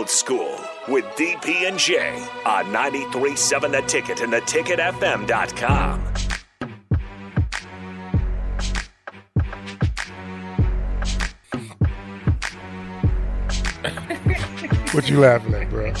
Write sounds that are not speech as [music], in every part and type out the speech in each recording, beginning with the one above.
Old School with DP and J on 93.7 The Ticket and theticketfm.com. [laughs] What you laughing at, bro?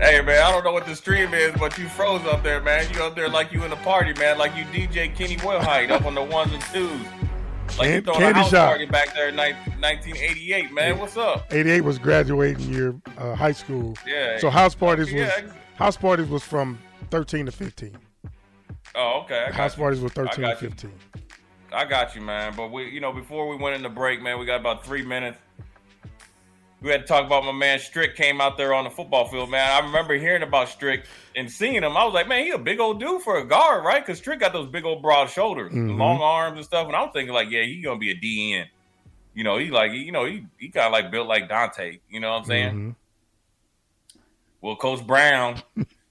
Hey man, I don't know what the stream is, but you froze up there, man. You up there like you in a party, man, like you DJ Kenny Wilhite up on the ones and twos. Like you throwing candy a house shop. party back there in 1988, man. What's up? 88 was graduating year uh, high school. Yeah. So house parties was Yeah. house parties was from 13 to 15. Oh, okay. I got House you. parties were 13 to got you. 15. I got you, man. But we, you know, before we went into break, man, we got about three minutes. We had to talk about my man Strick came out there on the football field, man. I remember hearing about Strick and seeing him. I was like, man, he a big old dude for a guard, right? Because Strick got those big old broad shoulders, Mhm. long arms and stuff. And I'm thinking like, yeah, he gonna be a DN. You know, he like, you know, he he kind of like built like Dante. You know what I'm saying? Mhm. Well, Coach Brown,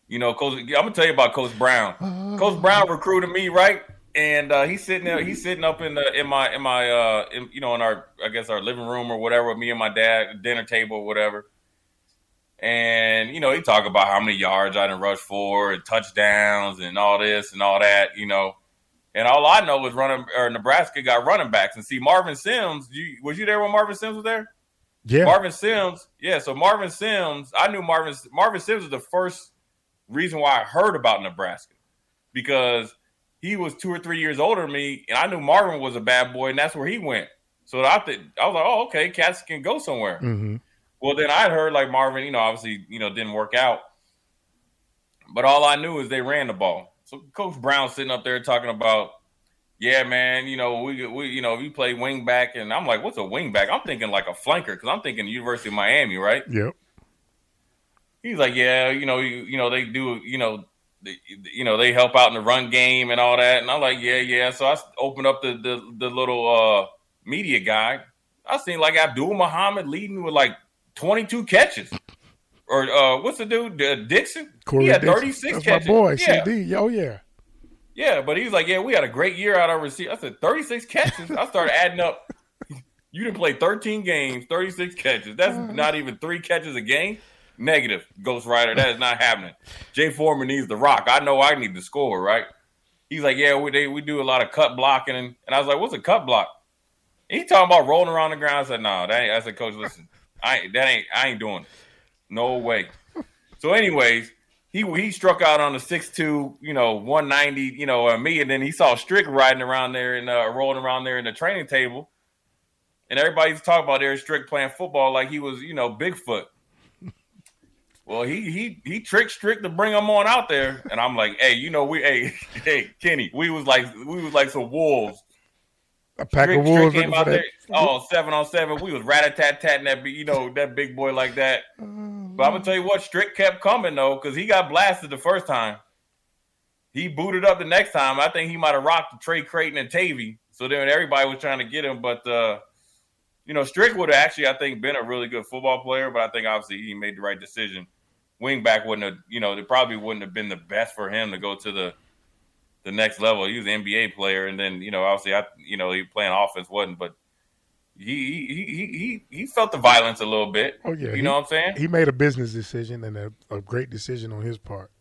you know, Coach, I'm gonna tell you about Coach Brown. Coach Brown recruited me, right? And uh, he's sitting there, he's sitting up in the in my in my uh in, you know in our I guess our living room or whatever with me and my dad, dinner table or whatever. And you know, he talk about how many yards I done rush for and touchdowns and all this and all that, you know. And all I know is running or Nebraska got running backs. And see Marvin Sims, you, was you there when Marvin Sims was there? Yeah. Marvin Sims, yeah. So Marvin Sims, I knew Marvin. Marvin Sims was the first reason why I heard about Nebraska because he was two or three years older than me, and I knew Marvin was a bad boy, and that's where he went. So I th- I was like, oh, okay, cats can go somewhere. hmm Well, then I heard like Marvin, you know, obviously, you know, didn't work out. But all I knew is they ran the ball. So Coach Brown sitting up there talking about, yeah, man, you know, we we you know, we play wing back, and I'm like, what's a wing back? I'm thinking like a flanker because I'm thinking University of Miami, right? Yep. He's like, yeah, you know, you, you know, they do, you know, you know, they help out in the run game and all that. And I'm like, yeah, yeah. So I opened up the the, the little uh, media guide. I seen like Abdul Muhammad leading with like 22 catches. Or uh, what's the dude? Uh, Dixon? Corey he had Dixon. 36 That's catches. my boy, yeah. CD. Oh yeah. Yeah, but he's like, yeah, we had a great year out of receiver. I said, 36 catches. I started [laughs] adding up. You didn't play 13 games, 36 catches. That's not even three catches a game. Negative, Ghost Rider. That is not happening. Jay Foreman needs the rock. I know I need to score, right? He's like, yeah, we they, we do a lot of cut blocking, and, and I was like, what's a cut block? And he talking about rolling around the ground. I said, no, that ain't. I said, coach, listen, I that ain't I ain't doing it. No way. So, anyways, he he struck out on the six two, you know, one ninety, you know, uh, me, and then he saw Strick riding around there and uh, rolling around there in the training table, and everybody's talking about Erick Strick playing football like he was, you know, Bigfoot. Well, he he he tricked Strick to bring him on out there, and I'm like, hey, you know, we, hey, [laughs] hey, Kenny, we was like, we was like some wolves. A pack Strick, of wolves Strick came out there, oh, seven on seven. We was rat a tat tatting that, big, you know, that big boy like that. But I'm gonna tell you what, Strick kept coming though, because he got blasted the first time. He booted up the next time. I think he might have rocked Trey Creighton and Tavy. So then everybody was trying to get him, but uh, you know, Strick would have actually, I think, been a really good football player. But I think obviously he made the right decision. Wingback wouldn't have, you know, it probably wouldn't have been the best for him to go to the the next level. He was an NBA player, and then you know, obviously, I, you know, he playing offense wasn't, but he he he he he felt the violence a little bit. Oh yeah. you he, know what I'm saying? he made a business decision and a, a great decision on his part.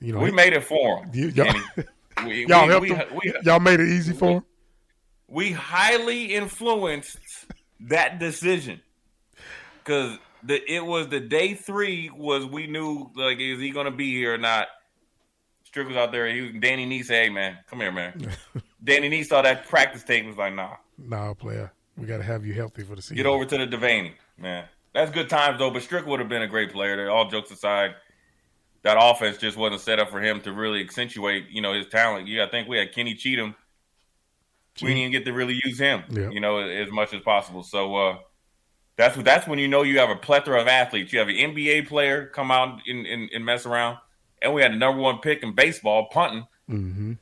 You know, we he- made it for him. you, y'all, [laughs] We, y'all we, helped him. y'all made it easy for him. we highly influenced that decision because the it was the day three was we knew like is he gonna be here or not. Strick was out there. He was Danny Nee said, "Hey man, come here, man." [laughs] Danny Nee saw that practice tape and was like, "Nah, Nah, player, we got to have you healthy for the season. get over to the Devaney, man." That's good times though. But Strick would have been a great player. There, all jokes aside, that offense just wasn't set up for him to really accentuate, you know, his talent. Yeah, I think we had Kenny Cheatham. We didn't get to really use him, Yeah. you know, as much as possible. So uh, that's what that's when you know you have a plethora of athletes. You have an NBA player come out and, and, and mess around, and we had the number one pick in baseball punting, hmm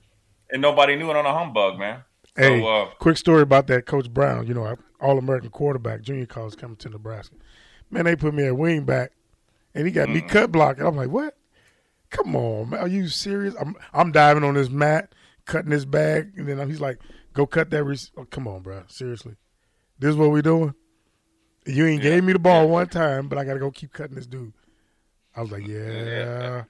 and nobody knew it on a humbug, man. Hey, uh, quick story about that Coach Brown. You know, All American quarterback, junior college coming to Nebraska. Man, they put me at wing back, and he got me cut blocking. I'm like, what? Come on, man. Are you serious? I'm I'm diving on this mat, cutting this bag, and then he's like, go cut that. Re- oh, come on, bro. Seriously, this is what we doing. You ain't Yeah. gave me the ball one time, but I got to go keep cutting this dude. I was like, yeah.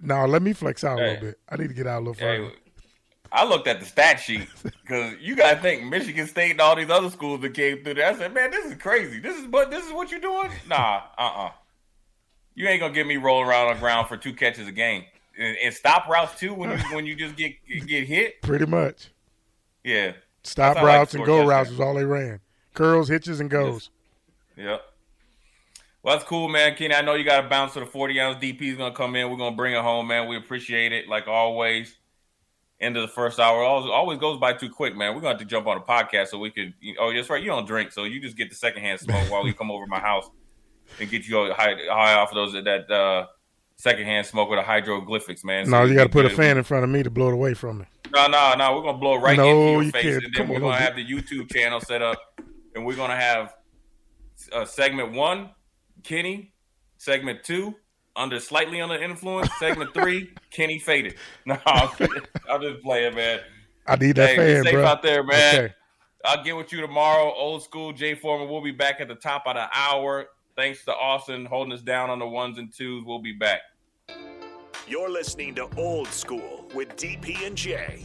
Now let me flex out a little bit. I need to get out a little further. Hey, I looked at the stat sheet because you got to think Michigan State and all these other schools that came through there. I said, man, this is crazy. This is what this is what you're doing. [laughs] Nah, uh, uh You ain't gonna get me rolling around on the ground for two catches a game and, and stop routes too when you [laughs] when you just get get hit. Pretty much. Yeah, Stop I like routes and go yesterday. routes was all they ran. Curls, hitches, and goes. Yep. Well, that's cool, man. Kenny, I know you got to bounce to the 40 ounce. DP is going to come in. We're going to bring it home, man. We appreciate it, like always. End of the first hour always, always goes by too quick, man. We're going to have to jump on a podcast so we could. you- Oh, that's right. You don't drink, so you just get the secondhand smoke while we come over to my house and get you all high, high off of those that uh, secondhand smoke with the hydroglyphics, man. So No, you got to put a fan in front of me to blow it away from me. No, no, no. We're gonna blow it right No, into your you face, can't. and Come then we're on, gonna have the YouTube channel set up, and we're gonna have uh, segment one, Kenny. Segment two, under slightly under influence. Segment three, [laughs] Kenny faded. No, I'm, I'm just playing, man. I need that Hey, fan, be safe bro. out there, man. Okay. I'll get with you tomorrow. Old school Jay Foreman. We'll be back at the top of the hour. Thanks to Austin holding us down on the ones and twos. We'll be back. You're listening to Old School with DP and J.